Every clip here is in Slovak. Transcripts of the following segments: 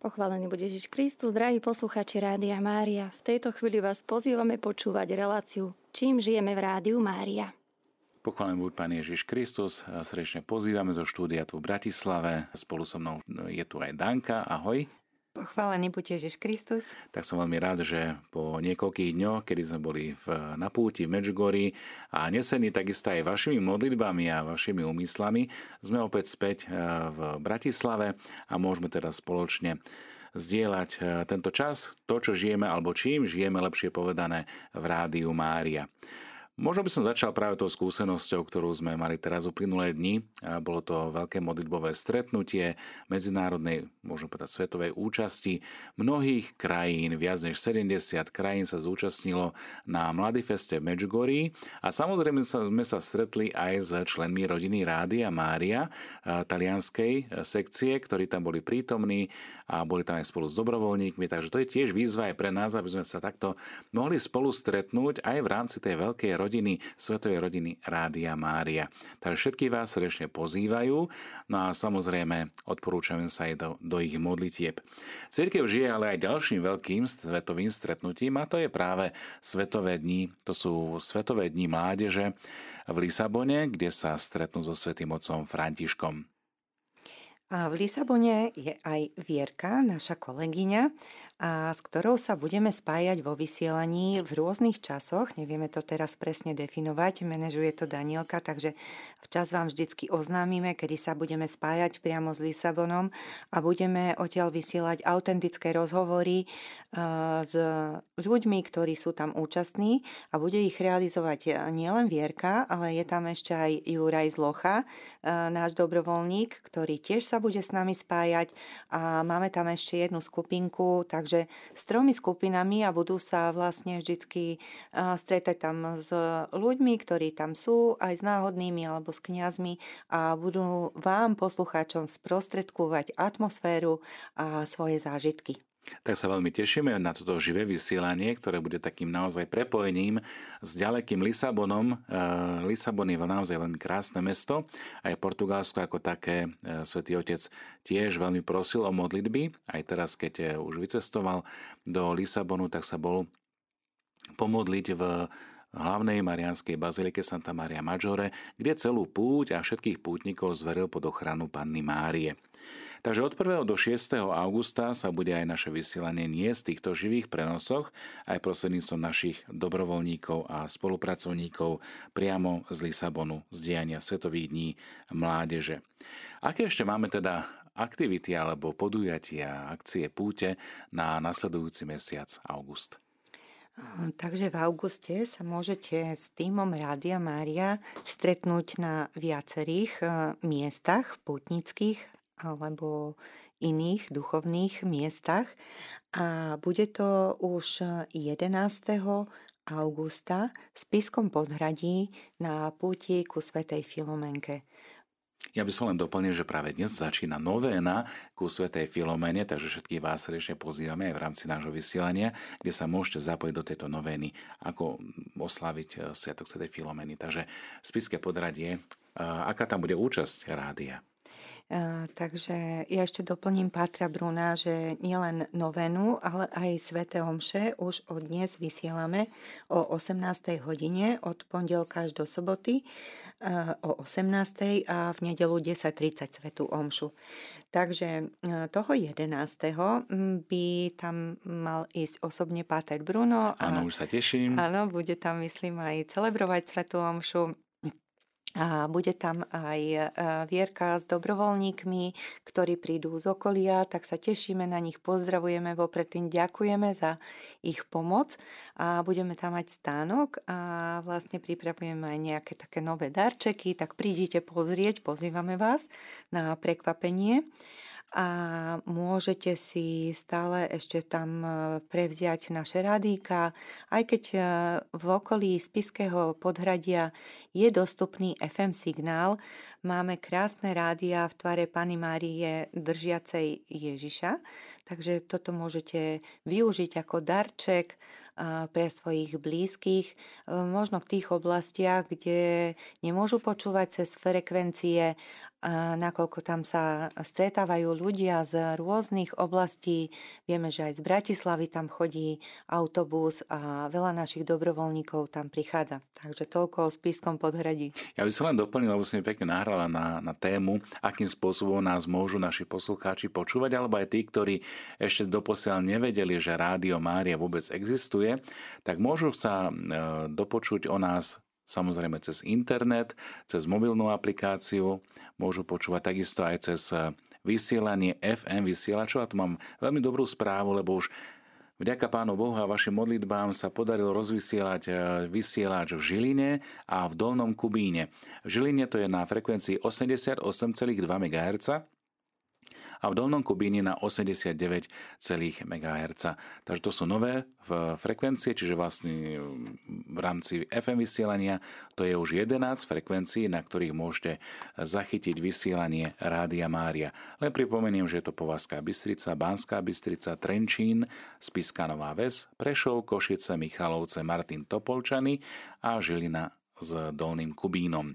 Pochválený bude Ježiš Kristus, drahí posluchači Rádia Mária. V tejto chvíli vás pozývame počúvať reláciu Čím žijeme v Rádiu Mária. Pochválený buď Pán Ježiš Kristus. Srdečne pozývame zo štúdia tu v Bratislave. Spolu so mnou je tu aj Danka. Ahoj. Pochválený buď Ježiš Kristus. Tak som veľmi rád, že po niekoľkých dňoch, kedy sme boli v, na púti v Medžugori a nesení takisto aj vašimi modlitbami a vašimi úmyslami, sme opäť späť eh, v Bratislave a môžeme teda spoločne zdieľať eh, tento čas, to, čo žijeme, alebo čím žijeme, lepšie povedané, v Rádiu Mária. Možno by som začal práve tou skúsenosťou, ktorú sme mali teraz uplynulé dni. Bolo to veľké modlitbové stretnutie medzinárodnej, môžem povedať, svetovej účasti mnohých krajín. Viac než 70 krajín sa zúčastnilo na Mladifeste v Medjugorji a samozrejme sme sa stretli aj s členmi rodiny Rádia Mária, talianskej sekcie, ktorí tam boli prítomní a boli tam aj spolu s dobrovoľníkmi. Takže to je tiež výzva aj pre nás, aby sme sa takto mohli spolu stretnúť aj v rámci tej veľkej rodiny rodiny, svetovej rodiny Rádia Mária. Takže všetky vás srdečne pozývajú, no a samozrejme odporúčame sa aj do, do ich modlitieb. Cirkev žije ale aj ďalším veľkým svetovým stretnutím a to je práve Svetové dni. To sú Svetové dni mládeže v Lisabone, kde sa stretnú so Svetým otcom Františkom. A v Lisabone je aj Vierka, naša kolegyňa, a s ktorou sa budeme spájať vo vysielaní v rôznych časoch. Nevieme to teraz presne definovať, manažuje to Danielka, takže včas vám vždycky oznámime, kedy sa budeme spájať priamo s Lisabonom a budeme odtiaľ vysielať autentické rozhovory s ľuďmi, ktorí sú tam účastní a bude ich realizovať nielen Vierka, ale je tam ešte aj Juraj Zlocha, náš dobrovoľník, ktorý tiež sa bude s nami spájať a máme tam ešte jednu skupinku, takže s tromi skupinami a budú sa vlastne vždycky stretať tam s ľuďmi, ktorí tam sú, aj s náhodnými alebo s kňazmi a budú vám, poslucháčom, sprostredkovať atmosféru a svoje zážitky. Tak sa veľmi tešíme na toto živé vysielanie, ktoré bude takým naozaj prepojením s ďalekým Lisabonom. Eh, Lisabon je naozaj veľmi krásne mesto. Aj Portugalsko ako také eh, svätý Otec tiež veľmi prosil o modlitby. Aj teraz, keď eh, už vycestoval do Lisabonu, tak sa bol pomodliť v hlavnej marianskej bazilike Santa Maria Maggiore, kde celú púť a všetkých pútnikov zveril pod ochranu Panny Márie. Takže od 1. do 6. augusta sa bude aj naše vysielanie nie z týchto živých prenosoch, aj prostredníctvom našich dobrovoľníkov a spolupracovníkov priamo z Lisabonu, z diania Svetových dní mládeže. Aké ešte máme teda aktivity alebo podujatia, akcie púte na nasledujúci mesiac august? Takže v auguste sa môžete s týmom Rádia Mária stretnúť na viacerých e, miestach pútnických alebo iných duchovných miestach. A bude to už 11. augusta v Spiskom podhradí na púti ku Svetej Filomenke. Ja by som len doplnil, že práve dnes začína novéna ku Svetej Filomene, takže všetkých vás srdečne pozývame aj v rámci nášho vysielania, kde sa môžete zapojiť do tejto novény, ako oslaviť eh, Sviatok Svetej Filomeny. Takže Spiské podradie, eh, aká tam bude účasť rádia? Takže ja ešte doplním Pátra Bruna, že nielen novenu, ale aj Svete Omše už od dnes vysielame o 18. hodine od pondelka až do soboty o 18. a v nedelu 10.30 Svetu Omšu. Takže toho 11. by tam mal ísť osobne Páter Bruno. Áno, už sa teším. Áno, bude tam, myslím, aj celebrovať Svetu Omšu a bude tam aj e, Vierka s dobrovoľníkmi, ktorí prídu z okolia, tak sa tešíme na nich, pozdravujeme vopred, tým ďakujeme za ich pomoc. A budeme tam mať stánok a vlastne pripravujeme aj nejaké také nové darčeky, tak prídite pozrieť, pozývame vás na prekvapenie a môžete si stále ešte tam e, prevziať naše radíka, aj keď e, v okolí Spiského podhradia je dostupný FM signál, máme krásne rádia v tvare Pany Márie držiacej Ježiša, takže toto môžete využiť ako darček pre svojich blízkych, možno v tých oblastiach, kde nemôžu počúvať cez frekvencie nakoľko tam sa stretávajú ľudia z rôznych oblastí. Vieme, že aj z Bratislavy tam chodí autobus a veľa našich dobrovoľníkov tam prichádza. Takže toľko o Spískom podhradí. Ja by som len doplnil, lebo si mi pekne nahrala na, na tému, akým spôsobom nás môžu naši poslucháči počúvať, alebo aj tí, ktorí ešte doposiaľ nevedeli, že Rádio Mária vôbec existuje, tak môžu sa e, dopočuť o nás samozrejme cez internet, cez mobilnú aplikáciu, môžu počúvať takisto aj cez eh, vysielanie FM vysielačov. A tu mám veľmi dobrú správu, lebo už Vďaka Pánu Bohu a vašim modlitbám sa podarilo rozvysielať eh, vysielač v Žiline a v Dolnom Kubíne. V Žiline to je na frekvencii 88,2 MHz a v Dolnom Kubíne na 89,0 MHz. Takže to sú nové frekvencie, čiže vlastne v rámci FM vysielania to je už 11 frekvencií, na ktorých môžete zachytiť vysielanie Rádia Mária. Len pripomeniem, že je to Povazká Bystrica, Banská Bystrica, Trenčín, Spiska Nová Ves, Prešov, Košice, Michalovce, Martin Topolčany a Žilina s Dolným Kubínom.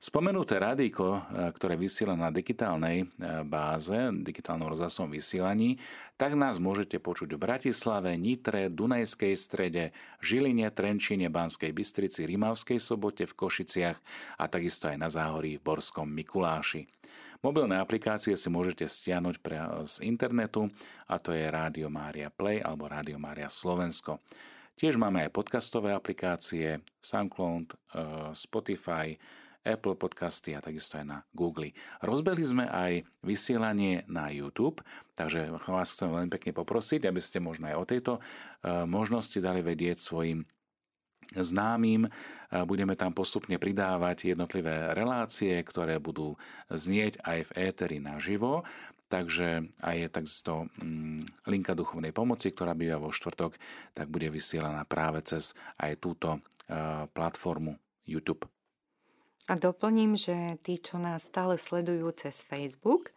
Spomenuté rádiko, e, ktoré vysiela na digitálnej e, báze, digitálnom rozhlasovom vysielaní, tak nás môžete počuť v Bratislave, Nitre, Dunajskej strede, Žiline, Trenčine, Banskej Bystrici, Rimavskej sobote, v Košiciach a takisto aj na Záhorí v Borskom Mikuláši. Mobilné aplikácie si môžete stiahnuť pre, z internetu a to je Rádio Mária Play alebo Rádio Mária Slovensko. Tiež máme aj podcastové aplikácie SoundCloud, e, Spotify, Apple podcasty a takisto aj na Google. Rozbehli sme aj vysielanie na YouTube, takže vás chcem veľmi pekne poprosiť, aby ste možno aj o tejto e, možnosti dali vedieť svojim známym. E, budeme tam postupne pridávať jednotlivé relácie, ktoré budú znieť aj v éteri naživo. Takže aj je takisto mm, linka duchovnej pomoci, ktorá býva vo štvrtok, tak bude vysielaná práve cez aj túto e, platformu YouTube. A doplním, že tí, čo nás stále sledujú cez Facebook,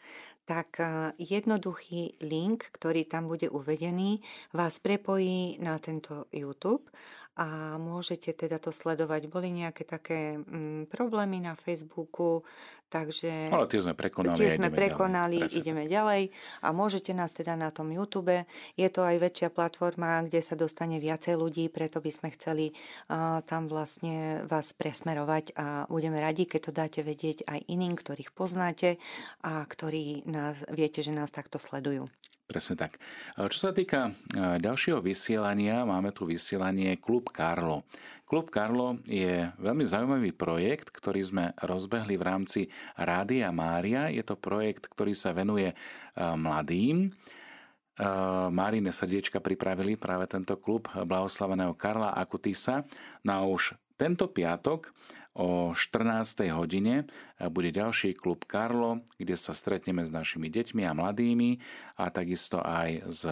tak e, jednoduchý link, ktorý tam bude uvedený, vás prepojí na tento YouTube a môžete teda to sledovať. Boli nejaké také mm, problémy na Facebooku, Takže Ale tie sme prekonali. Tie sme prekonali, ďalej. ideme ďalej a môžete nás teda na tom YouTube. Je to aj väčšia platforma, kde sa dostane viacej ľudí, preto by sme chceli uh, tam vlastne vás presmerovať a budeme radi, keď to dáte vedieť aj iným, ktorých poznáte a ktorí nás, viete, že nás takto sledujú. Presne tak. Čo sa týka ďalšieho vysielania, máme tu vysielanie Klub Karlo. Klub Karlo je veľmi zaujímavý projekt, ktorý sme rozbehli v rámci Rádia Mária. Je to projekt, ktorý sa venuje mladým. Márine srdiečka pripravili práve tento klub blahoslaveného Karla Akutisa. No a už tento piatok O 14. hodine bude ďalší klub Karlo, kde sa stretneme s našimi deťmi a mladými a takisto aj s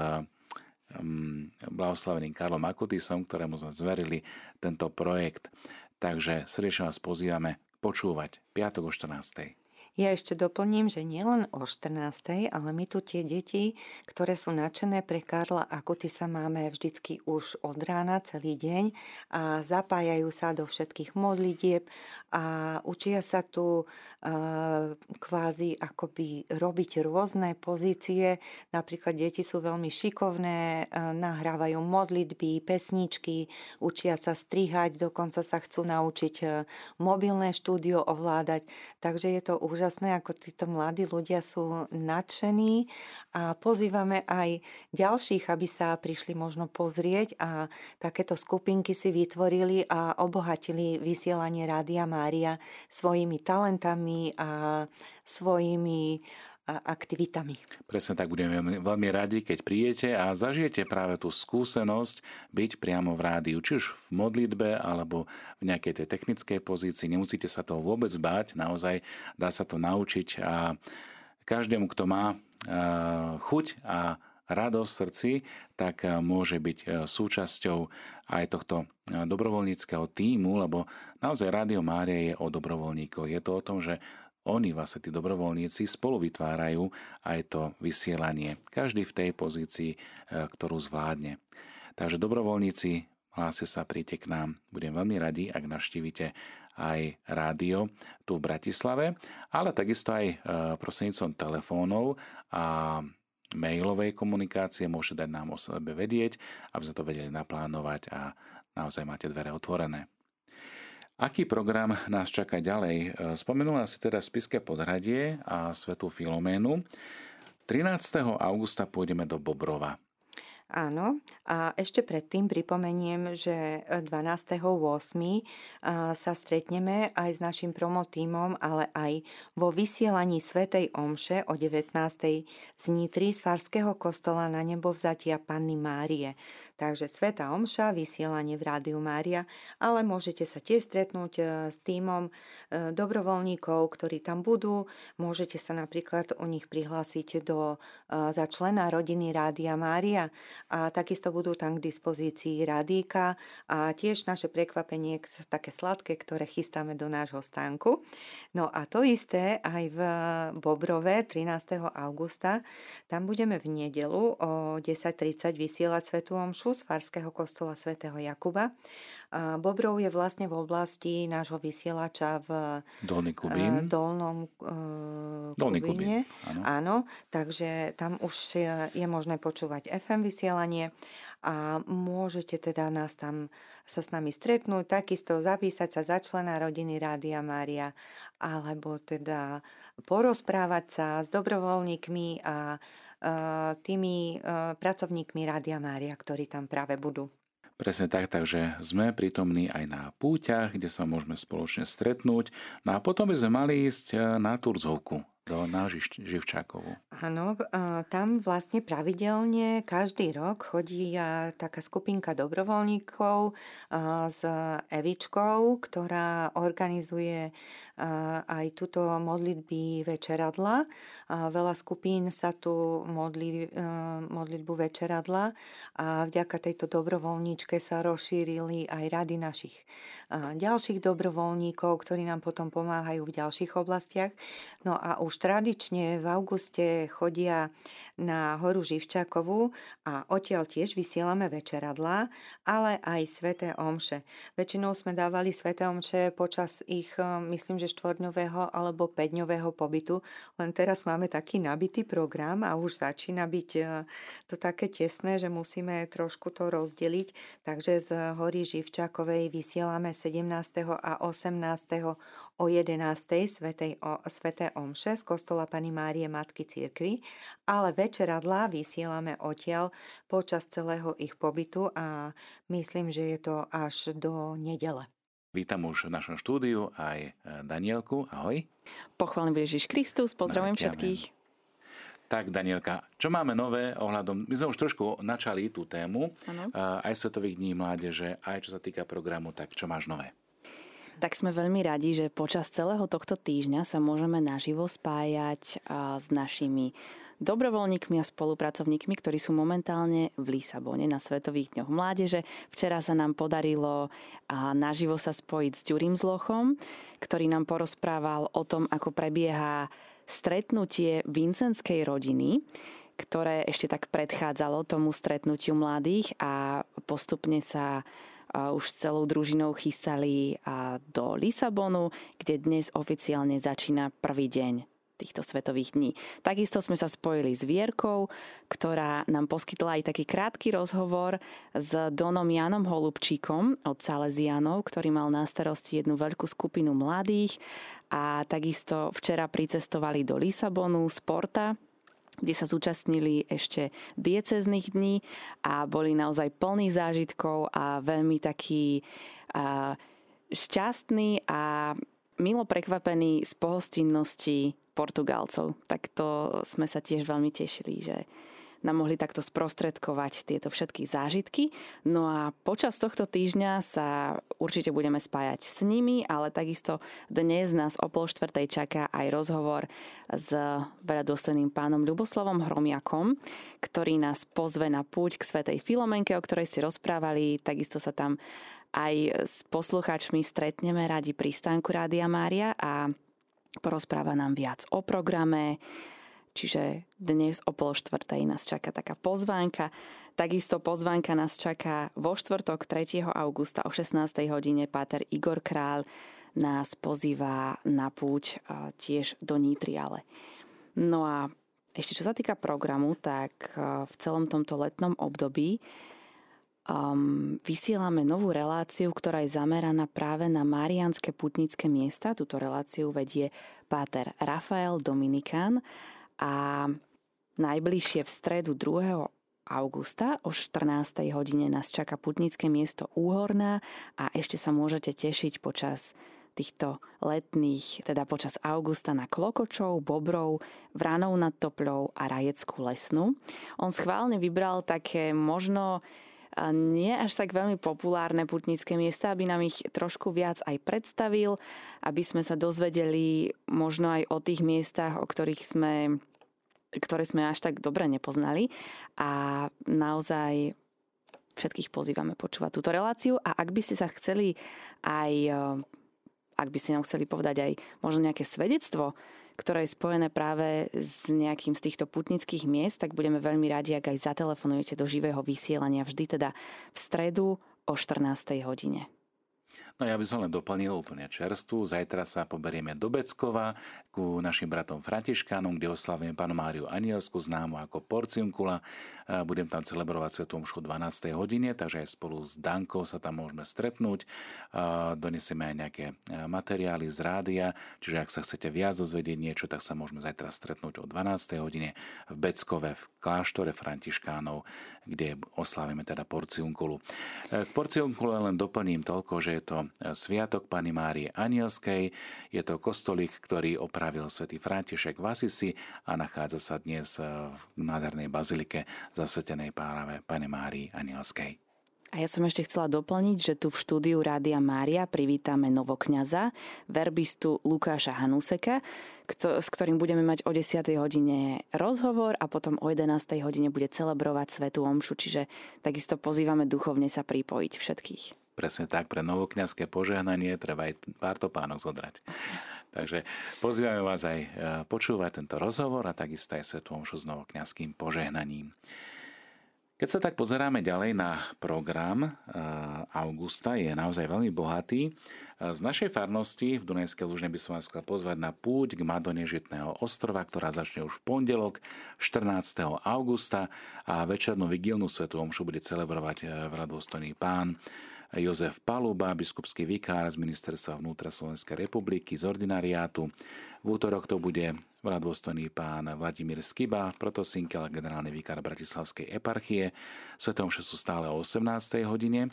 um, blahoslaveným Karlom Akutisom, ktorému sme zverili tento projekt. Takže srdečne vás pozývame počúvať piatok o 14. Ja ešte doplním, že nielen o 14. ale my tu tie deti, ktoré sú nadšené pre Karla sa máme vždycky už od rána celý deň a zapájajú sa do všetkých modlitieb a učia sa tu uh, kvázi akoby robiť rôzne pozície. Napríklad deti sú veľmi šikovné, uh, nahrávajú modlitby, pesničky, učia sa strihať, dokonca sa chcú naučiť uh, mobilné štúdio ovládať. Takže je to už úžasné, ako títo mladí ľudia sú nadšení. A pozývame aj ďalších, aby sa prišli možno pozrieť a takéto skupinky si vytvorili a obohatili vysielanie Rádia Mária svojimi talentami a svojimi aktivitami. Presne tak budeme veľmi, veľmi radi, keď príjete a zažijete práve tú skúsenosť byť priamo v rádiu, či už v modlitbe alebo v nejakej tej technickej pozícii. Nemusíte sa toho vôbec báť, naozaj dá sa to naučiť a každému, kto má chuť a radosť v srdci, tak môže byť súčasťou aj tohto dobrovoľníckého týmu, lebo naozaj Rádio Mária je o dobrovoľníkoch. Je to o tom, že oni, vlastne tí dobrovoľníci, spolu vytvárajú aj to vysielanie. Každý v tej pozícii, e, ktorú zvládne. Takže dobrovoľníci, hlásia sa, príďte k nám. Budem veľmi radi, ak naštívite aj rádio tu v Bratislave, ale takisto aj e, prostredníctvom telefónov a mailovej komunikácie môžete dať nám o sebe vedieť, aby sme to vedeli naplánovať a naozaj máte dvere otvorené. Aký program nás čaká ďalej? E, spomenula si teda Spiske podhradie a Svetú Filoménu. 13. augusta pôjdeme do Bobrova. Áno, a ešte predtým pripomeniem, že 12.8. sa stretneme aj s našim promotímom, ale aj vo vysielaní Svetej Omše o 19. z Nitry z Farského kostola na nebo vzatia Panny Márie. Takže Sveta Omša, vysielanie v Rádiu Mária, ale môžete sa tiež stretnúť e, s týmom e, dobrovoľníkov, ktorí tam budú. Môžete sa napríklad u nich prihlásiť do, e, za člena rodiny Rádia Mária a takisto budú tam k dispozícii radíka a tiež naše prekvapenie také sladké, ktoré chystáme do nášho stánku. No a to isté aj v Bobrove 13. augusta. Tam budeme v nedelu o 10.30 vysielať Svetu Omšu z Farského kostola svätého Jakuba. Bobrov je vlastne v oblasti nášho vysielača v Dolný Kubín. Dolnom uh, Dolný Kubíne. Kubín, áno. áno, takže tam už je možné počúvať FM vysielanie a môžete teda nás tam sa s nami stretnúť, takisto zapísať sa za člena rodiny Rádia Mária, alebo teda porozprávať sa s dobrovoľníkmi a tými pracovníkmi Rádia Mária, ktorí tam práve budú. Presne tak, takže sme prítomní aj na púťach, kde sa môžeme spoločne stretnúť. No a potom by sme mali ísť na Turzovku do na. Áno, tam vlastne pravidelne každý rok chodí taká skupinka dobrovoľníkov s Evičkou, ktorá organizuje aj túto modlitby večeradla. Veľa skupín sa tu modlí modlitbu večeradla a vďaka tejto dobrovoľníčke sa rozšírili aj rady našich ďalších dobrovoľníkov, ktorí nám potom pomáhajú v ďalších oblastiach. No a už tradične v auguste chodia na horu Živčákovú a odtiaľ tiež vysielame večeradlá, ale aj sveté omše. Väčšinou sme dávali sveté omše počas ich, e, myslím, že štvorňového alebo päťňového pobytu, len teraz máme taký nabitý program a už začína byť e, to také tesné, že musíme trošku to rozdeliť, takže z hory Živčákovej vysielame 17. a 18. o 11. Svetej, o, Sveté Omše z kostola Pani Márie Matky Církvy, ale večeradlá vysielame odtiaľ počas celého ich pobytu a myslím, že je to až do nedele. Vítam už v našom štúdiu aj e, Danielku. Ahoj. Pochválim Ježiš Kristus, pozdravujem všetkých. Tak, Danielka, čo máme nové ohľadom... My sme už trošku načali tú tému, ano. aj Svetových dní mládeže, aj čo sa týka programu, tak čo máš nové? Tak sme veľmi radi, že počas celého tohto týždňa sa môžeme naživo spájať s našimi dobrovoľníkmi a spolupracovníkmi, ktorí sú momentálne v Lisabone na Svetových dňoch mládeže. Včera sa nám podarilo naživo sa spojiť s Ďurím Zlochom, ktorý nám porozprával o tom, ako prebieha stretnutie vincenskej rodiny, ktoré ešte tak predchádzalo tomu stretnutiu mladých a postupne sa už s celou družinou chystali do Lisabonu, kde dnes oficiálne začína prvý deň týchto svetových dní. Takisto sme sa spojili s Vierkou, ktorá nám poskytla aj taký krátky rozhovor s Donom Janom Holubčíkom od Salesianov, ktorý mal na starosti jednu veľkú skupinu mladých a takisto včera pricestovali do Lisabonu z Porta, kde sa zúčastnili ešte diecezných dní a boli naozaj plní zážitkov a veľmi takí a, šťastní a milo prekvapení z pohostinnosti Portugalcov. Tak to sme sa tiež veľmi tešili, že nám mohli takto sprostredkovať tieto všetky zážitky. No a počas tohto týždňa sa určite budeme spájať s nimi, ale takisto dnes nás o pol štvrtej čaká aj rozhovor s veľa dôstojným pánom Ľuboslavom Hromiakom, ktorý nás pozve na púť k Svetej Filomenke, o ktorej si rozprávali. Takisto sa tam aj s poslucháčmi stretneme radi pri stánku Rádia Mária a porozpráva nám viac o programe, čiže dnes o pol štvrtej nás čaká taká pozvánka. Takisto pozvánka nás čaká vo štvrtok 3. augusta o 16. hodine Páter Igor Král nás pozýva na púť tiež do Nitriale. No a ešte čo sa týka programu, tak v celom tomto letnom období um, vysielame novú reláciu, ktorá je zameraná práve na marianské putnické miesta. Túto reláciu vedie páter Rafael Dominikán a najbližšie v stredu 2 augusta o 14. hodine nás čaká putnické miesto Úhorná a ešte sa môžete tešiť počas týchto letných, teda počas augusta na Klokočov, Bobrov, Vranov nad Topľou a Rajeckú lesnú. On schválne vybral také možno nie až tak veľmi populárne putnické miesta, aby nám ich trošku viac aj predstavil, aby sme sa dozvedeli možno aj o tých miestach, o ktorých sme ktoré sme až tak dobre nepoznali a naozaj všetkých pozývame počúvať túto reláciu a ak by ste sa chceli aj ak by ste nám chceli povedať aj možno nejaké svedectvo ktoré je spojené práve s nejakým z týchto putnických miest, tak budeme veľmi radi, ak aj zatelefonujete do živého vysielania vždy teda v stredu o 14. hodine. No ja by som len doplnil úplne čerstvu. Zajtra sa poberieme do Beckova ku našim bratom Františkánom, kde oslavujeme panu Máriu Anielsku, známu ako Porciunkula. Budem tam celebrovať Svetom Mšu 12. hodine, takže aj spolu s Dankou sa tam môžeme stretnúť. Donesieme aj nejaké materiály z rádia, čiže ak sa chcete viac dozvedieť niečo, tak sa môžeme zajtra stretnúť o 12. hodine v Beckove v kláštore Františkánov, kde oslávime teda Porciunkulu. K Porciunkule len doplním toľko, že je to Sviatok Pany Márie Anielskej. Je to kostolík, ktorý opravil svätý František v Asisi a nachádza sa dnes v nádhernej bazilike zasvetenej práve Pany Márii Anielskej. A ja som ešte chcela doplniť, že tu v štúdiu Rádia Mária privítame novokňaza, verbistu Lukáša Hanuseka, s ktorým budeme mať o 10. hodine rozhovor a potom o 11. hodine bude celebrovať Svetu Omšu, čiže takisto pozývame duchovne sa pripojiť všetkých. Presne tak, pre novokňazské požehnanie treba aj pár topánok zodrať. Takže pozývame vás aj e, počúvať tento rozhovor a takisto aj Svetu s novokňazským požehnaním. Keď sa tak pozeráme ďalej na program e, augusta, je naozaj veľmi bohatý. E, z našej farnosti v Dunajskej Lužne by som vás chcel pozvať na púť k Madone Žitného ostrova, ktorá začne už v pondelok 14. augusta a večernú vigilnú svetu omšu bude celebrovať veľa pán Jozef Paluba, biskupský vikár z Ministerstva vnútra Slovenskej republiky z ordinariátu. V útorok to bude veľadôstojný pán Vladimír Skiba, protosinkel a generálny vikár Bratislavskej eparchie. Svetom sú stále o 18. hodine.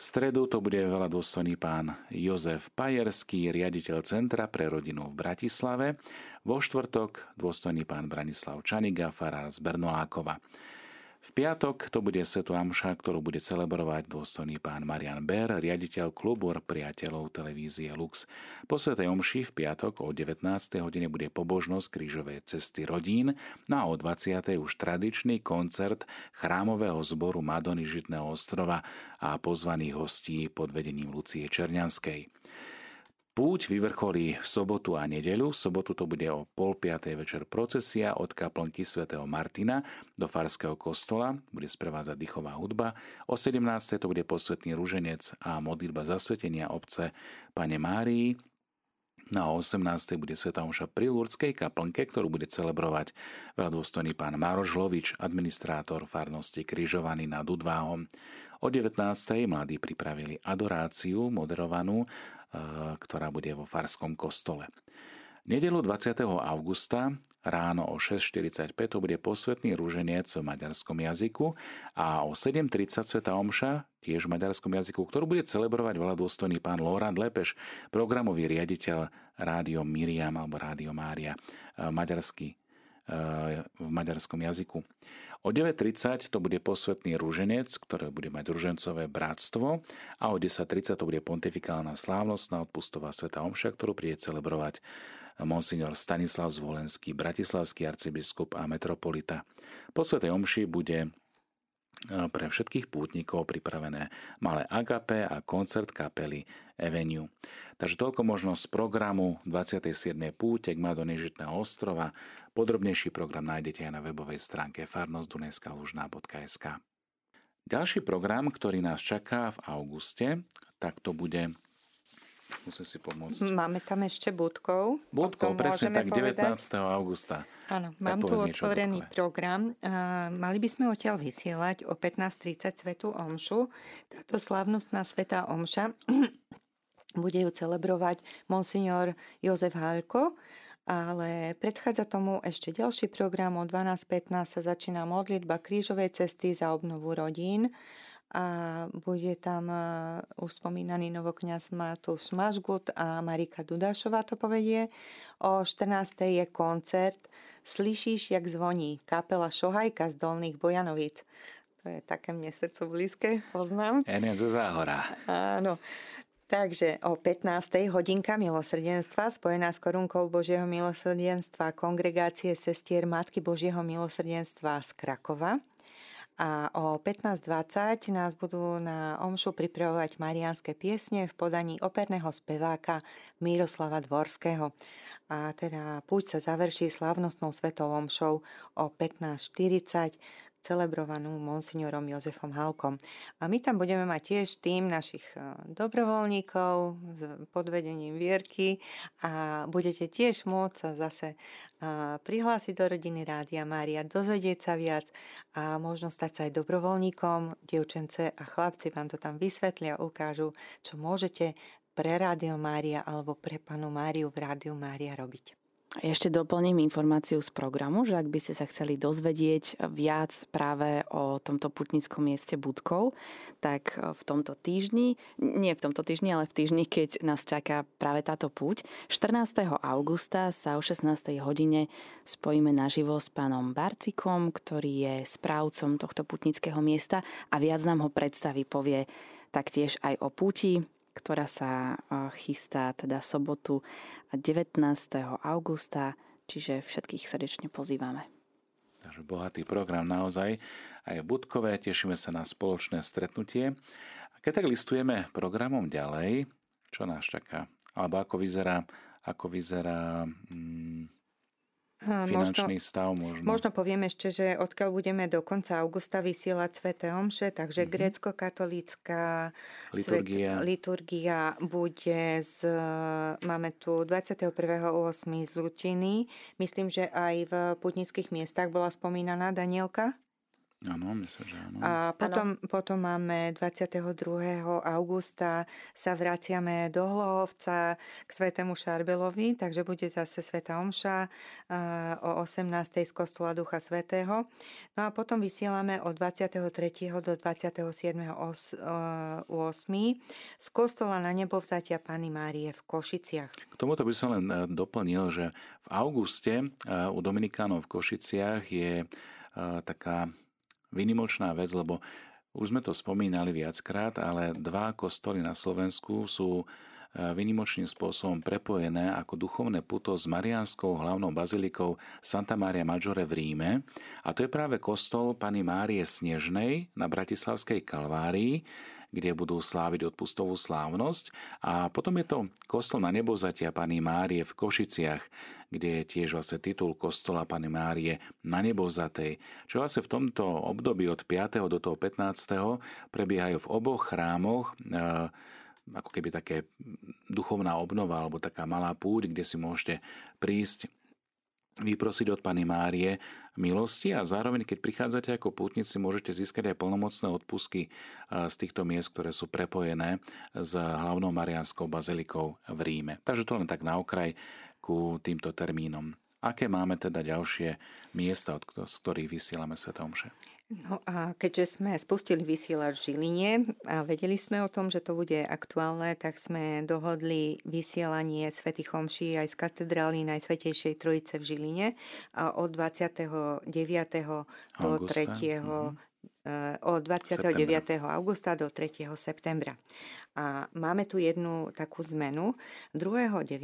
V stredu to bude veľa pán Jozef Pajerský, riaditeľ Centra pre rodinu v Bratislave. Vo štvrtok dôstojný pán Branislav Čaniga, farár z Bernolákova. V piatok to bude Svetu Amša, ktorú bude celebrovať dôstojný pán Marian Ber, riaditeľ klubu priateľov televízie Lux. Po Svetej Omši v piatok o 19. hodine bude pobožnosť krížovej cesty rodín, no a o 20. už tradičný koncert chrámového zboru Madony Žitného ostrova a pozvaných hostí pod vedením Lucie Černianskej. Púť vyvrcholí v sobotu a nedeľu. V sobotu to bude o pol piatej večer procesia od kaplnky svätého Martina do Farského kostola. Bude sprevázať dýchová hudba. O 17. to bude posvetný ruženec a modlitba zasvetenia obce Pane Márii. Na no 18. bude Sveta Omša pri Lurdskej kaplnke, ktorú bude celebrovať veľdôstojný pán Mároš Lovič, administrátor farnosti Kryžovaný nad Udváhom. O 19. mladí pripravili adoráciu moderovanú ktorá bude vo Farskom kostole. Nedelu 20. augusta ráno o 6.45 to bude posvetný rúženec v maďarskom jazyku a o 7.30 Sveta Omša, tiež v maďarskom jazyku, ktorú bude celebrovať dôstojný pán Lorand Lepeš, programový riaditeľ Rádio Miriam alebo Rádio Mária, eh, maďarsky, eh, v maďarskom jazyku. O 9.30 to bude posvetný rúženec, ktoré bude mať ružencové bratstvo a o 10.30 to bude pontifikálna slávnostná odpustová sveta omša, ktorú príde celebrovať monsignor Stanislav Zvolenský, bratislavský arcibiskup a metropolita. Po svetej omši bude pre všetkých pútnikov pripravené malé agape a koncert kapely Avenue. Takže toľko možnosť programu 27. pútek má do Nežitného ostrova. Podrobnejší program nájdete aj na webovej stránke farnostduneskalužná.sk Ďalší program, ktorý nás čaká v auguste, tak to bude Musím si pomôcť. Máme tam ešte Budkov. Budkov, presne tak, povedať. 19. augusta. Áno, mám tu otvorený program. Uh, mali by sme odtiaľ vysielať o 15.30 Svetu Omšu. Táto slavnostná Sveta Omša bude ju celebrovať monsignor Jozef Halko ale predchádza tomu ešte ďalší program. O 12.15 sa začína modlitba krížovej cesty za obnovu rodín a bude tam uspomínaný novokňaz Matúš Mažgut a Marika Dudášová to povedie. O 14. je koncert Slyšíš, jak zvoní kapela Šohajka z Dolných Bojanovic. To je také mne srdcu blízke, poznám. Ze Záhora. Áno. Takže o 15. hodinka milosrdenstva spojená s korunkou Božieho milosrdenstva kongregácie sestier Matky Božieho milosrdenstva z Krakova. A o 15.20 nás budú na Omšu pripravovať marianské piesne v podaní operného speváka Miroslava Dvorského. A teda púť sa završí slavnostnou svetou Omšou o 15.40, celebrovanú monsignorom Jozefom Halkom. A my tam budeme mať tiež tým našich e, dobrovoľníkov s podvedením Vierky a budete tiež môcť sa zase e, prihlásiť do rodiny Rádia Mária, dozvedieť sa viac a možno stať sa aj dobrovoľníkom. Dievčence a chlapci vám to tam vysvetlia, ukážu, čo môžete pre Rádio Mária alebo pre panu Máriu v Rádiu Mária robiť. Ešte doplním informáciu z programu, že ak by ste sa chceli dozvedieť viac práve o tomto putnickom mieste Budkov, tak v tomto týždni, nie v tomto týždni, ale v týždni, keď nás čaká práve táto púť, 14. augusta sa o 16. hodine spojíme naživo s pánom Barcikom, ktorý je správcom tohto putnického miesta a viac nám ho predstaví, povie taktiež aj o púti, ktorá sa chystá teda sobotu 19. augusta, čiže všetkých srdečne pozývame. Takže bohatý program naozaj. Aj v Budkové tešíme sa na spoločné stretnutie. A keď tak listujeme programom ďalej, čo nás čaká? Alebo ako vyzerá, ako vyzerá hmm, finančný možno, stav možno. Možno poviem ešte, že odkiaľ budeme do konca augusta vysielať Svete Omše, takže mm-hmm. grécko-katolícka liturgia. Svet, liturgia bude z, máme tu 21.8. z Lutiny. Myslím, že aj v putnických miestach bola spomínaná Danielka. Áno, myslím, že áno. A potom, ano. potom máme 22. augusta sa vraciame do Hlohovca k Svetému Šarbelovi, takže bude zase Sveta Omša o 18. z kostola Ducha Svetého. No a potom vysielame od 23. do 27. 8. z kostola na nebo vzatia Pany Márie v Košiciach. K tomuto by som len e, doplnil, že v auguste e, u Dominikánov v Košiciach je e, taká vynimočná vec, lebo už sme to spomínali viackrát, ale dva kostoly na Slovensku sú e, vynimočným spôsobom prepojené ako duchovné puto s Marianskou hlavnou bazilikou Santa Maria Maggiore v Ríme. A to je práve kostol Pany Márie Snežnej na Bratislavskej Kalvárii, kde budú sláviť odpustovú slávnosť. A potom je to kostol na nebozatia Pany Márie v Košiciach, kde je tiež vlastne titul kostola Pany Márie na nebozatej. Čo vlastne v tomto období od 5. do toho 15. prebiehajú v oboch chrámoch e, ako keby také duchovná obnova alebo taká malá púť, kde si môžete prísť vyprosiť od Pany Márie milosti a zároveň, keď prichádzate ako pútnici, môžete získať aj plnomocné odpusky z týchto miest, ktoré sú prepojené s hlavnou Marianskou bazilikou v Ríme. Takže to len tak na okraj ku týmto termínom. Aké máme teda ďalšie miesta, z ktorých vysielame Svetomše? No a keďže sme spustili vysielač v Žiline a vedeli sme o tom, že to bude aktuálne, tak sme dohodli vysielanie Svetých Homší aj z katedrály Najsvetejšej Trojice v Žiline a od 29. do 3. Mm-hmm od 29. Septembra. augusta do 3. septembra. A máme tu jednu takú zmenu. 2.9.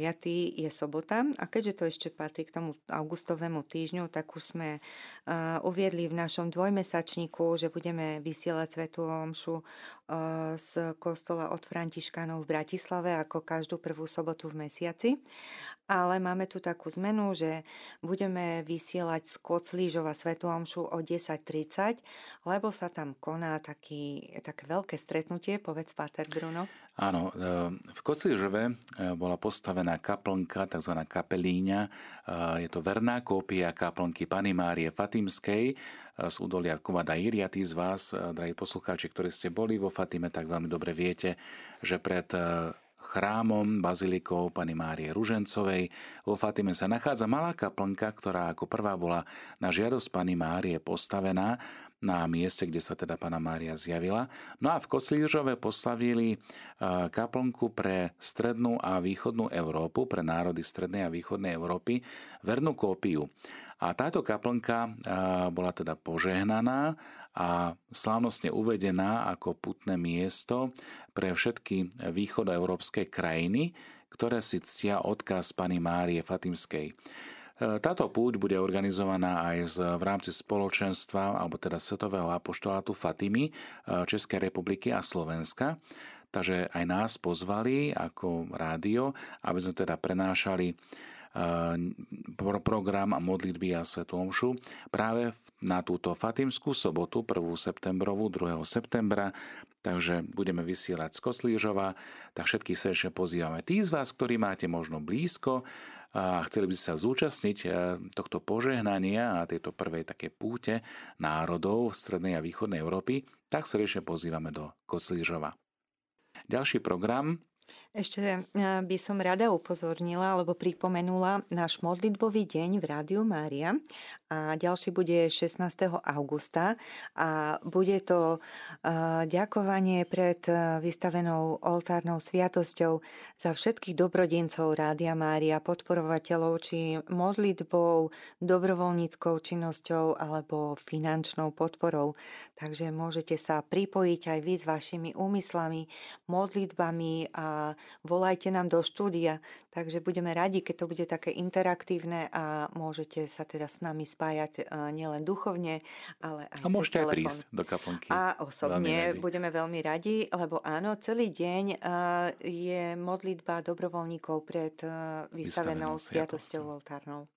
je sobota a keďže to ešte patrí k tomu augustovému týždňu, tak už sme uh, uviedli v našom dvojmesačníku, že budeme vysielať Svetu Omšu uh, z kostola od Františkánov v Bratislave ako každú prvú sobotu v mesiaci. Ale máme tu takú zmenu, že budeme vysielať z Koclížova Svetu Omšu o 10.30, lebo sa tam koná taký, také veľké stretnutie, povedz Páter Bruno. Áno. E, v Kocližove e, bola postavená kaplnka, tzv. kapelíňa. E, je to verná kópia kaplnky Pany Márie Fatimskej z údolia Kovada Iria. Tí z vás, drahí poslucháči, ktorí ste boli vo Fatime, tak veľmi dobre viete, že pred chrámom bazilikou Pany Márie Ružencovej. Vo Fatime sa nachádza malá kaplnka, ktorá ako prvá bola na žiadosť Pany Márie postavená na mieste, kde sa teda Pana Mária zjavila. No a v Koclížove poslavili e, kaplnku pre strednú a východnú Európu, pre národy strednej a východnej Európy, vernú kópiu. A táto kaplnka e, bola teda požehnaná a slávnostne uvedená ako putné miesto pre všetky východoeurópske krajiny, ktoré si ctia odkaz Pany Márie Fatimskej. Táto púť bude organizovaná aj v rámci spoločenstva, alebo teda Svetového apoštolátu Fatimy eh, Českej republiky a Slovenska. Takže aj nás pozvali ako rádio, aby sme teda prenášali eh, program a modlitby a Svetu Omšu práve na túto Fatimskú sobotu 1. septembrovú, 2. septembra takže budeme vysielať z Koslížova, tak všetkých srdečne pozývame. Tí z vás, ktorí máte možno blízko a chceli by sa zúčastniť e, tohto požehnania a tejto prvej také púte národov v strednej a východnej Európy, tak srdečne pozývame do Koclížova. Ďalší program ešte e, by som rada upozornila alebo pripomenula náš modlitbový deň v Rádiu Mária a ďalší bude 16. augusta a bude to e, ďakovanie pred e, vystavenou oltárnou sviatosťou za všetkých dobrodincov Rádia Mária, podporovateľov či modlitbou, dobrovoľníckou činnosťou alebo finančnou podporou. Takže môžete sa pripojiť aj vy s vašimi úmyslami, modlitbami a volajte nám do štúdia. Takže budeme radi, keď to bude také interaktívne a môžete sa teda s nami spájať e, nielen duchovne, ale aj A môžete aj prísť do kaplnky. A osobne veľmi budeme veľmi radi, lebo áno, celý deň e, je modlitba dobrovoľníkov pred e, vystavenou sviatosťou oltárnou.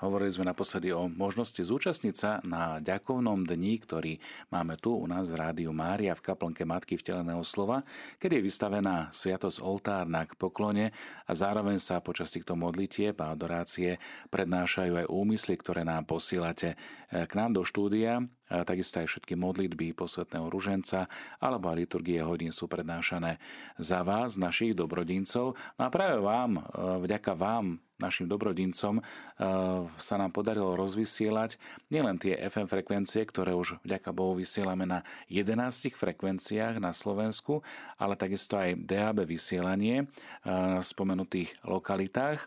Hovorili sme naposledy o možnosti zúčastniť sa na ďakovnom dni, ktorý máme tu u nás v Rádiu Mária v kaplnke Matky vteleného slova, kedy je vystavená sviatosť oltárna k poklone a zároveň sa počas týchto modlitieb a adorácie prednášajú aj úmysly, ktoré nám posílate eh, k nám do štúdia takisto aj všetky modlitby posvetného ruženca alebo liturgie hodín sú prednášané za vás, našich dobrodincov. No a práve vám, e, vďaka vám, našim dobrodincom, e, sa nám podarilo rozvysielať nielen tie FM frekvencie, ktoré už vďaka Bohu vysielame na 11 frekvenciách na Slovensku, ale takisto aj DAB vysielanie e, v spomenutých lokalitách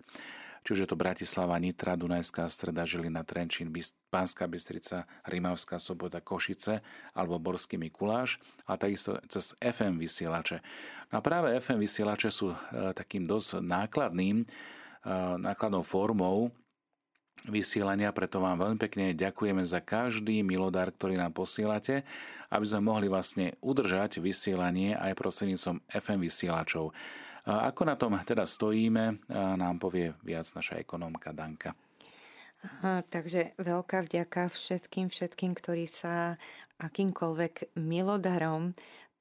či už je to Bratislava, Nitra, Dunajská streda, Žilina, Trenčín, Pánska Bystrica, Rimavská sobota, Košice alebo Borský Mikuláš a takisto cez FM vysielače. No a práve FM vysielače sú e, takým dosť nákladným, e, nákladnou formou vysielania, preto vám veľmi pekne ďakujeme za každý milodár, ktorý nám posielate, aby sme mohli vlastne udržať vysielanie aj prostredníctvom FM vysielačov. Ako na tom teda stojíme, nám povie viac naša ekonómka Danka. Aha, takže veľká vďaka všetkým, všetkým, ktorí sa akýmkoľvek milodarom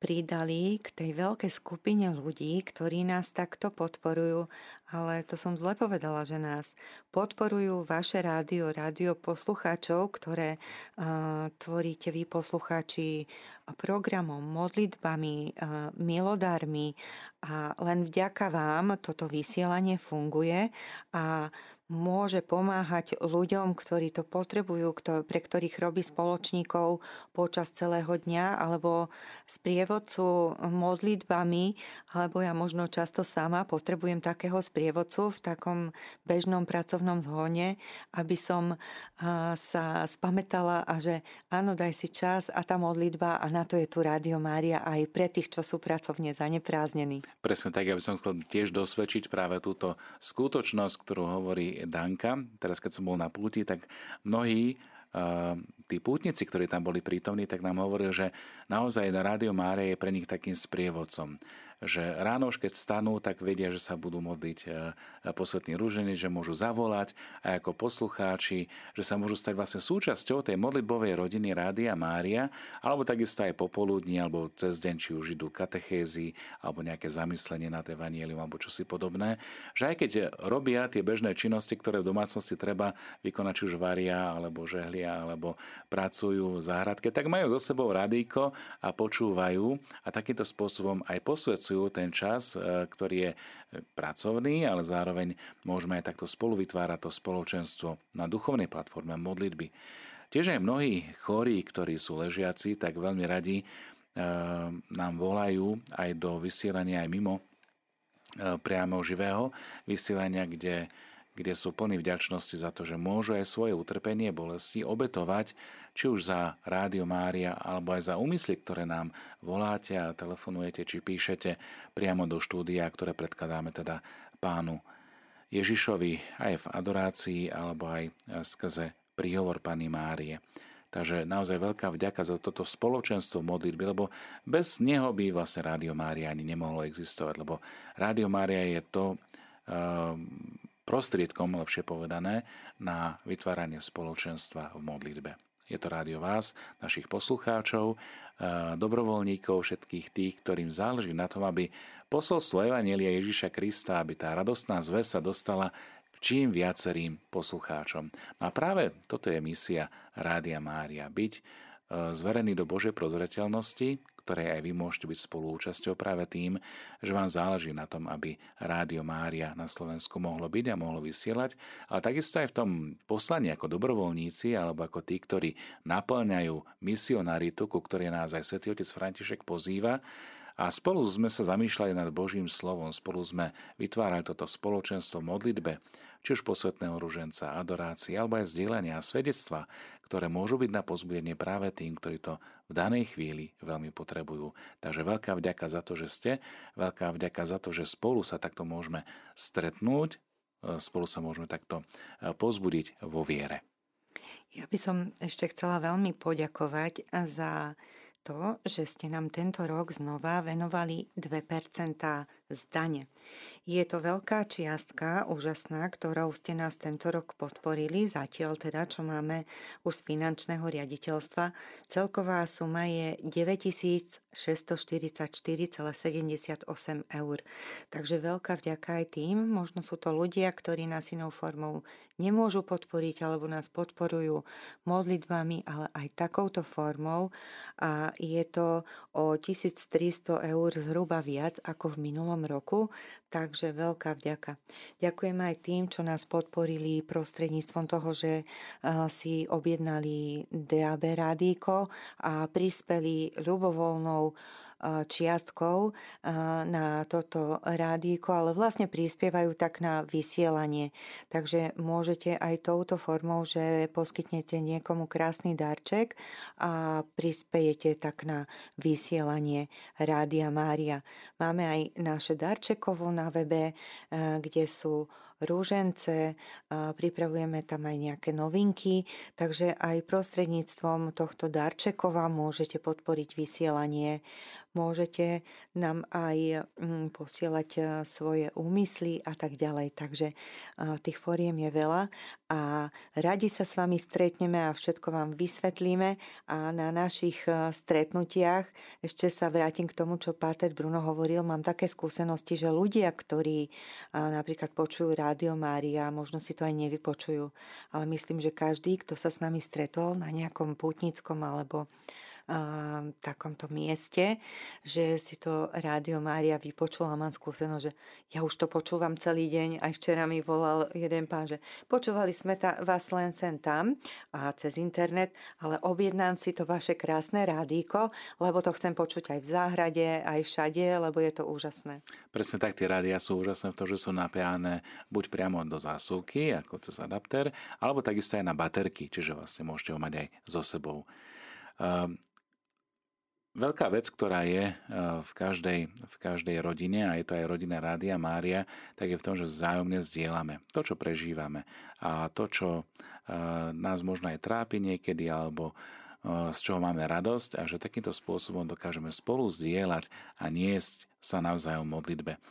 pridali k tej veľkej skupine ľudí, ktorí nás takto podporujú, ale to som zle povedala, že nás podporujú vaše rádio, rádio poslucháčov, ktoré uh, tvoríte vy poslucháči programom, modlitbami, uh, milodármi a len vďaka vám toto vysielanie funguje. A môže pomáhať ľuďom, ktorí to potrebujú, pre ktorých robí spoločníkov počas celého dňa, alebo sprievodcu modlitbami, alebo ja možno často sama potrebujem takého sprievodcu v takom bežnom pracovnom zhone, aby som sa spametala a že áno, daj si čas a tá modlitba a na to je tu Rádio Mária aj pre tých, čo sú pracovne zanepráznení. Presne tak, ja by som chcel tiež dosvedčiť práve túto skutočnosť, ktorú hovorí Danka. Teraz, keď som bol na púti, tak mnohí uh, tí pútnici, ktorí tam boli prítomní, tak nám hovorili, že naozaj na Rádio Mária je pre nich takým sprievodcom že ráno už keď stanú, tak vedia, že sa budú modliť e, posvetný rúžený, že môžu zavolať a ako poslucháči, že sa môžu stať vlastne súčasťou tej modlitbovej rodiny Rádia Mária, alebo takisto aj popoludní, alebo cez deň, či už idú katechézy, alebo nejaké zamyslenie nad evanielium, alebo čosi podobné. Že aj keď robia tie bežné činnosti, ktoré v domácnosti treba vykonať, či už varia, alebo žehlia, alebo pracujú v záhradke, tak majú za sebou radíko a počúvajú a takýmto spôsobom aj posvedcujú pracujú ten čas, e, ktorý je pracovný, ale zároveň môžeme aj takto spolu vytvárať to spoločenstvo na duchovnej platforme modlitby. Tiež aj mnohí chorí, ktorí sú ležiaci, tak veľmi radi e, nám volajú aj do vysielania aj mimo e, priamo živého vysielania, kde kde sú plní vďačnosti za to, že môžu aj svoje utrpenie, bolesti obetovať, či už za Rádio Mária, alebo aj za úmysly, ktoré nám voláte a telefonujete, či píšete priamo do štúdia, ktoré predkladáme teda pánu Ježišovi aj v adorácii, alebo aj skrze príhovor Pany Márie. Takže naozaj veľká vďaka za toto spoločenstvo modlitby, lebo bez neho by vlastne Rádio Mária ani nemohlo existovať, lebo Rádio Mária je to, prostriedkom, lepšie povedané, na vytváranie spoločenstva v modlitbe. Je to rádio vás, našich poslucháčov, dobrovoľníkov, všetkých tých, ktorým záleží na tom, aby posolstvo Evanielia Ježiša Krista, aby tá radostná zväz sa dostala k čím viacerým poslucháčom. No a práve toto je misia Rádia Mária, byť e, zverený do Božej prozreteľnosti, ktorej aj vy môžete byť spolúčasťou práve tým, že vám záleží na tom, aby Rádio Mária na Slovensku mohlo byť a mohlo vysielať, ale takisto aj v tom poslaní ako dobrovoľníci alebo ako tí, ktorí naplňajú misionaritu, ku ktorej nás aj svätý otec František pozýva, a spolu sme sa zamýšľali nad Božím slovom, spolu sme vytvárali toto spoločenstvo v modlitbe, či už posvetného ruženca, adorácie, alebo aj zdieľania a svedectva, ktoré môžu byť na pozbudenie práve tým, ktorí to v danej chvíli veľmi potrebujú. Takže veľká vďaka za to, že ste, veľká vďaka za to, že spolu sa takto môžeme stretnúť, e, spolu sa môžeme takto e, pozbudiť vo viere. Ja by som ešte chcela veľmi poďakovať za to, že ste nám tento rok znova venovali 2% z dane. Je to veľká čiastka, úžasná, ktorou ste nás tento rok podporili, zatiaľ teda, čo máme už z finančného riaditeľstva. Celková suma je 9644,78 eur. Takže veľká vďaka aj tým, možno sú to ľudia, ktorí nás inou formou nemôžu podporiť alebo nás podporujú modlitbami, ale aj takouto formou a je to o 1300 eur zhruba viac ako v minulom roku, tak Takže veľká vďaka. Ďakujem aj tým, čo nás podporili prostredníctvom toho, že si objednali DAB rádíko a prispeli ľubovoľnou čiastkou na toto rádíko, ale vlastne prispievajú tak na vysielanie. Takže môžete aj touto formou, že poskytnete niekomu krásny darček a prispejete tak na vysielanie Rádia Mária. Máme aj naše darčekovo na webe, kde sú rúžence, pripravujeme tam aj nejaké novinky, takže aj prostredníctvom tohto darčekova môžete podporiť vysielanie môžete nám aj mm, posielať e, svoje úmysly a tak ďalej. Takže e, tých fóriem je veľa a radi sa s vami stretneme a všetko vám vysvetlíme a na našich e, stretnutiach ešte sa vrátim k tomu, čo Páter Bruno hovoril. Mám také skúsenosti, že ľudia, ktorí napríklad počujú Rádio Mária, možno si to aj nevypočujú, ale myslím, že každý, kto sa s nami stretol na nejakom pútnickom alebo takomto mieste, že si to Rádio Mária vypočula, mám skúsenosť, že ja už to počúvam celý deň, aj včera mi volal jeden pán, že počúvali sme ta, vás len sem tam a cez internet, ale objednám si to vaše krásne rádíko, lebo to chcem počuť aj v záhrade, aj všade, lebo je to úžasné. Presne tak, tie rádia sú úžasné v tom, že sú napájane buď priamo do zásuvky, ako cez adapter, alebo takisto aj na baterky, čiže vlastne môžete ho mať aj so sebou. Veľká vec, ktorá je e, v každej, v každej rodine, a je to aj rodina Rádia Mária, tak je v tom, že vzájomne zdieľame to, čo prežívame a to, čo e, nás možno aj trápi niekedy, alebo e, z čoho máme radosť a že takýmto spôsobom dokážeme spolu zdieľať a niesť sa navzájom modlitbe.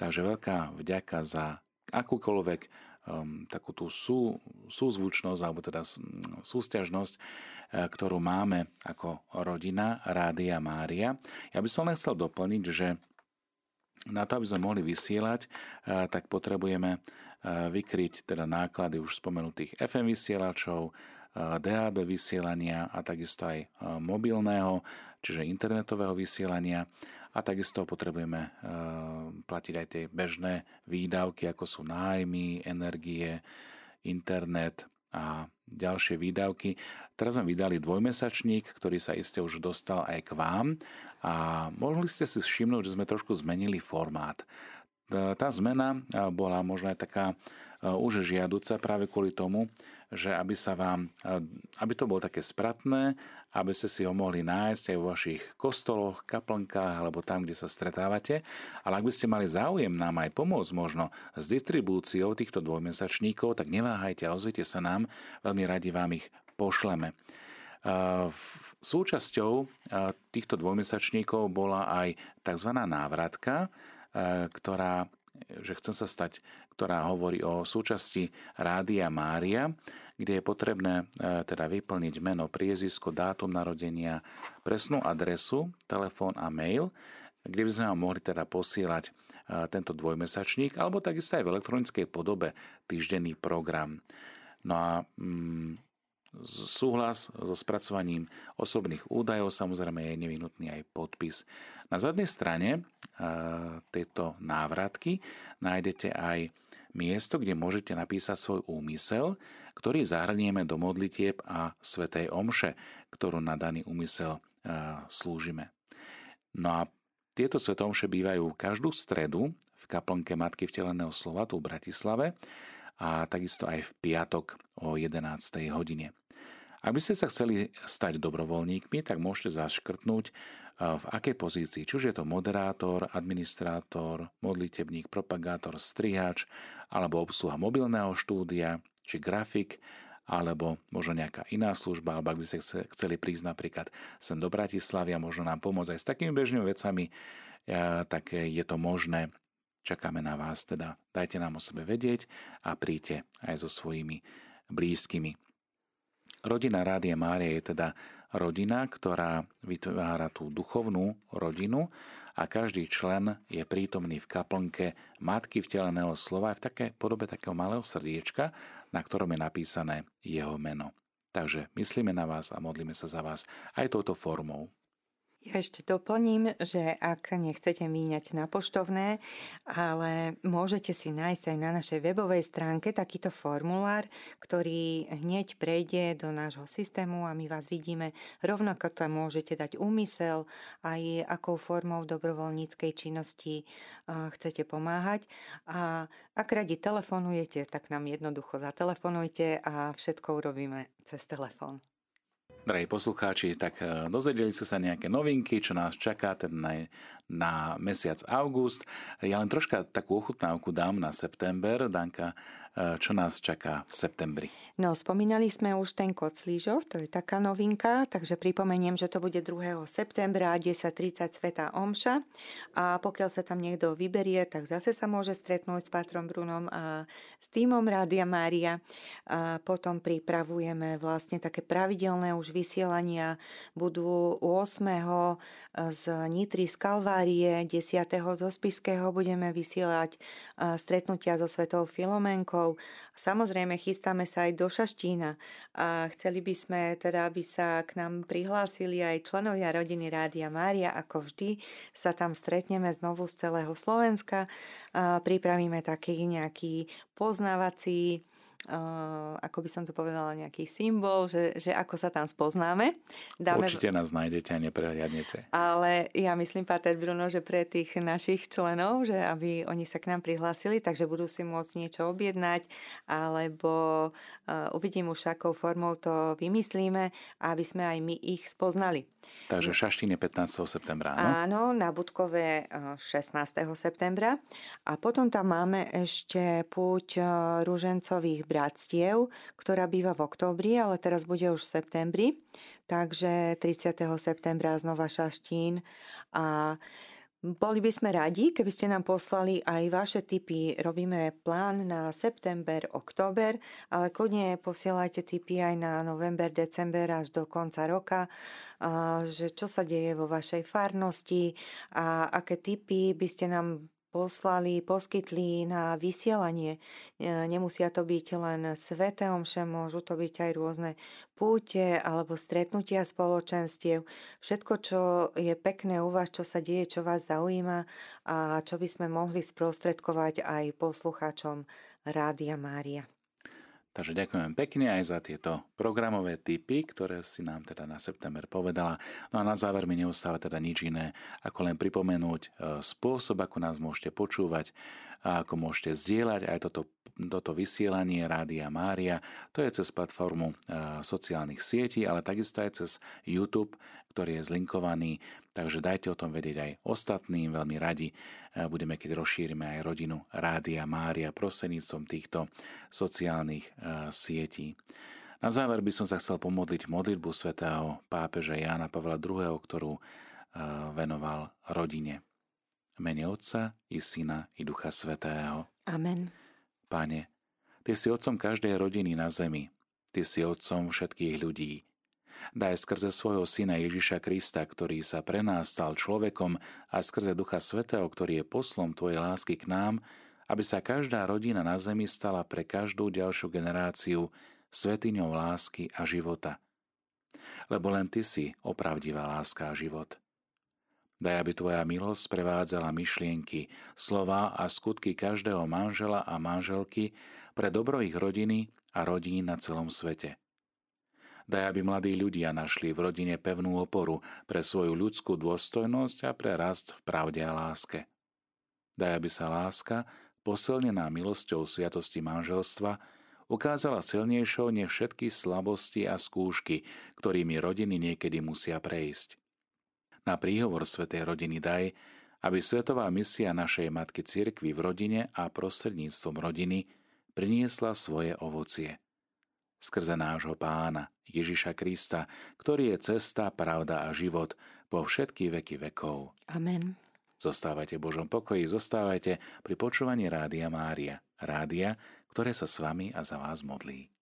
Takže veľká vďaka za akúkoľvek um, takú tú sú, súzvučnosť alebo teda sústiažnosť, uh, ktorú máme ako rodina Rádia Mária. Ja by som len chcel doplniť, že na to, aby sme mohli vysielať, uh, tak potrebujeme uh, vykryť teda náklady už spomenutých FM vysielačov, DAB vysielania a takisto aj mobilného, čiže internetového vysielania a takisto potrebujeme eh, platiť aj tie bežné výdavky, ako sú nájmy, energie, internet a ďalšie výdavky. Teraz sme vydali dvojmesačník, ktorý sa iste už dostal aj k vám a mohli ste si všimnúť, že sme trošku zmenili formát. Tá zmena eh, bola možno aj taká eh, už žiaduca práve kvôli tomu, že aby sa vám, aby to bolo také spratné, aby ste si ho mohli nájsť aj vo vašich kostoloch, kaplnkách alebo tam, kde sa stretávate. Ale ak by ste mali záujem nám aj pomôcť možno s distribúciou týchto dvojmesačníkov, tak neváhajte a ozvite sa nám, veľmi radi vám ich pošleme. Súčasťou týchto dvojmesačníkov bola aj tzv. návratka, ktorá že chcem sa stať, ktorá hovorí o súčasti Rádia Mária kde je potrebné e, teda vyplniť meno, priezisko, dátum narodenia, presnú adresu, telefón a mail, kde by sme vám mohli teda posielať e, tento dvojmesačník alebo takisto aj v elektronickej podobe týždenný program. No a mm, súhlas so spracovaním osobných údajov samozrejme je nevyhnutný aj podpis. Na zadnej strane e, tejto návratky nájdete aj miesto, kde môžete napísať svoj úmysel, ktorý zahrnieme do modlitieb a svetej omše, ktorú na daný úmysel e, slúžime. No a tieto svetomše bývajú každú stredu v kaplnke Matky vteleného slova tu v Bratislave a takisto aj v piatok o 11. hodine. Ak by ste sa chceli stať dobrovoľníkmi, tak môžete zaškrtnúť e, v akej pozícii, či už je to moderátor, administrátor, modlitebník, propagátor, strihač alebo obsluha mobilného štúdia, či grafik, alebo možno nejaká iná služba, alebo ak by ste chceli prísť napríklad sem do Bratislavy a možno nám pomôcť aj s takými bežnými vecami, tak je to možné. Čakáme na vás, teda dajte nám o sebe vedieť a príďte aj so svojimi blízkymi. Rodina Rádia Mária je teda rodina, ktorá vytvára tú duchovnú rodinu a každý člen je prítomný v kaplnke Matky vteleného slova v také podobe takého malého srdiečka, na ktorom je napísané jeho meno. Takže myslíme na vás a modlíme sa za vás aj touto formou. Ja ešte doplním, že ak nechcete míňať na poštovné, ale môžete si nájsť aj na našej webovej stránke takýto formulár, ktorý hneď prejde do nášho systému a my vás vidíme. Rovnako tam môžete dať úmysel, aj akou formou dobrovoľníckej činnosti chcete pomáhať. A ak radi telefonujete, tak nám jednoducho zatelefonujte a všetko urobíme cez telefón. Drahí poslucháči, tak e, dozvedeli ste sa nejaké novinky, čo nás čaká ten na, na mesiac august. Ja len troška takú ochutnávku dám na september. Danka, Eh, čo nás čaká v septembri. No, spomínali sme už ten Koclížov, to je taká novinka, takže pripomeniem, že to bude 2. septembra 10.30 Sveta Omša a pokiaľ sa tam niekto vyberie, tak zase sa môže stretnúť s Patrom Brunom a s týmom Rádia Mária. A potom pripravujeme vlastne také pravidelné už vysielania, budú 8. z Nitry z Kalvárie Kalvárie, 10. zo Spiského budeme vysielať stretnutia so Svetou Filomenkou. Samozrejme, chystáme sa aj do Šaštína a chceli by sme teda, aby sa k nám prihlásili aj členovia rodiny Rádia Mária. Ako vždy sa tam stretneme znovu z celého Slovenska. Pripravíme taký nejaký poznávací uh, ako by som to povedala, nejaký symbol, že, že ako sa tam spoznáme. Dáme... Určite nás nájdete a neprehliadnete. Ale ja myslím, Pater Bruno, že pre tých našich členov, že aby oni sa k nám prihlásili, takže budú si môcť niečo objednať, alebo uh, uvidím už, akou formou to vymyslíme, aby sme aj my ich spoznali. Takže Šaštín je 15. septembra, áno? Áno, na Budkové 16. septembra. A potom tam máme ešte púť rúžencových bratstiev, ktorá býva v októbri, ale teraz bude už v septembri. Takže 30. septembra znova Šaštín a boli by sme radi, keby ste nám poslali aj vaše tipy. Robíme plán na september, október, ale kľudne posielajte tipy aj na november, december až do konca roka, že čo sa deje vo vašej farnosti a aké tipy by ste nám poslali, poskytli na vysielanie. E, nemusia to byť len sveté omše, môžu to byť aj rôzne púte alebo stretnutia spoločenstiev. Všetko, čo je pekné u vás, čo sa deje, čo vás zaujíma a čo by sme mohli sprostredkovať aj poslucháčom Rádia Mária. Takže ďakujem pekne aj za tieto programové typy, ktoré si nám teda na september povedala. No a na záver mi neustáva teda nič iné, ako len pripomenúť e, spôsob, ako nás môžete počúvať a ako môžete zdieľať aj toto, toto vysielanie Rádia Mária. To je cez platformu e, sociálnych sietí, ale takisto aj cez YouTube, ktorý je zlinkovaný Takže dajte o tom vedieť aj ostatným, veľmi radi budeme, keď rozšírime aj rodinu Rádia Mária prosenicom týchto sociálnych e, sietí. Na záver by som sa chcel pomodliť modlitbu svätého pápeža Jána Pavla II., ktorú e, venoval rodine. Mene Otca i Syna i Ducha Svetého. Amen. Pane, Ty si otcom každej rodiny na zemi. Ty si otcom všetkých ľudí. Daj skrze svojho syna Ježiša Krista, ktorý sa pre nás stal človekom a skrze Ducha Svetého, ktorý je poslom Tvojej lásky k nám, aby sa každá rodina na zemi stala pre každú ďalšiu generáciu svetiňou lásky a života. Lebo len Ty si opravdivá láska a život. Daj, aby Tvoja milosť prevádzala myšlienky, slova a skutky každého manžela a manželky pre dobro ich rodiny a rodín na celom svete. Daj, aby mladí ľudia našli v rodine pevnú oporu pre svoju ľudskú dôstojnosť a pre rast v pravde a láske. Daj, aby sa láska, posilnená milosťou sviatosti manželstva, ukázala silnejšou než všetky slabosti a skúšky, ktorými rodiny niekedy musia prejsť. Na príhovor Svetej rodiny daj, aby svetová misia našej Matky Cirkvy v rodine a prostredníctvom rodiny priniesla svoje ovocie skrze nášho pána Ježiša Krista, ktorý je cesta, pravda a život po všetky veky vekov. Amen. Zostávajte v Božom pokoji, zostávajte pri počúvaní Rádia Mária. Rádia, ktoré sa s vami a za vás modlí.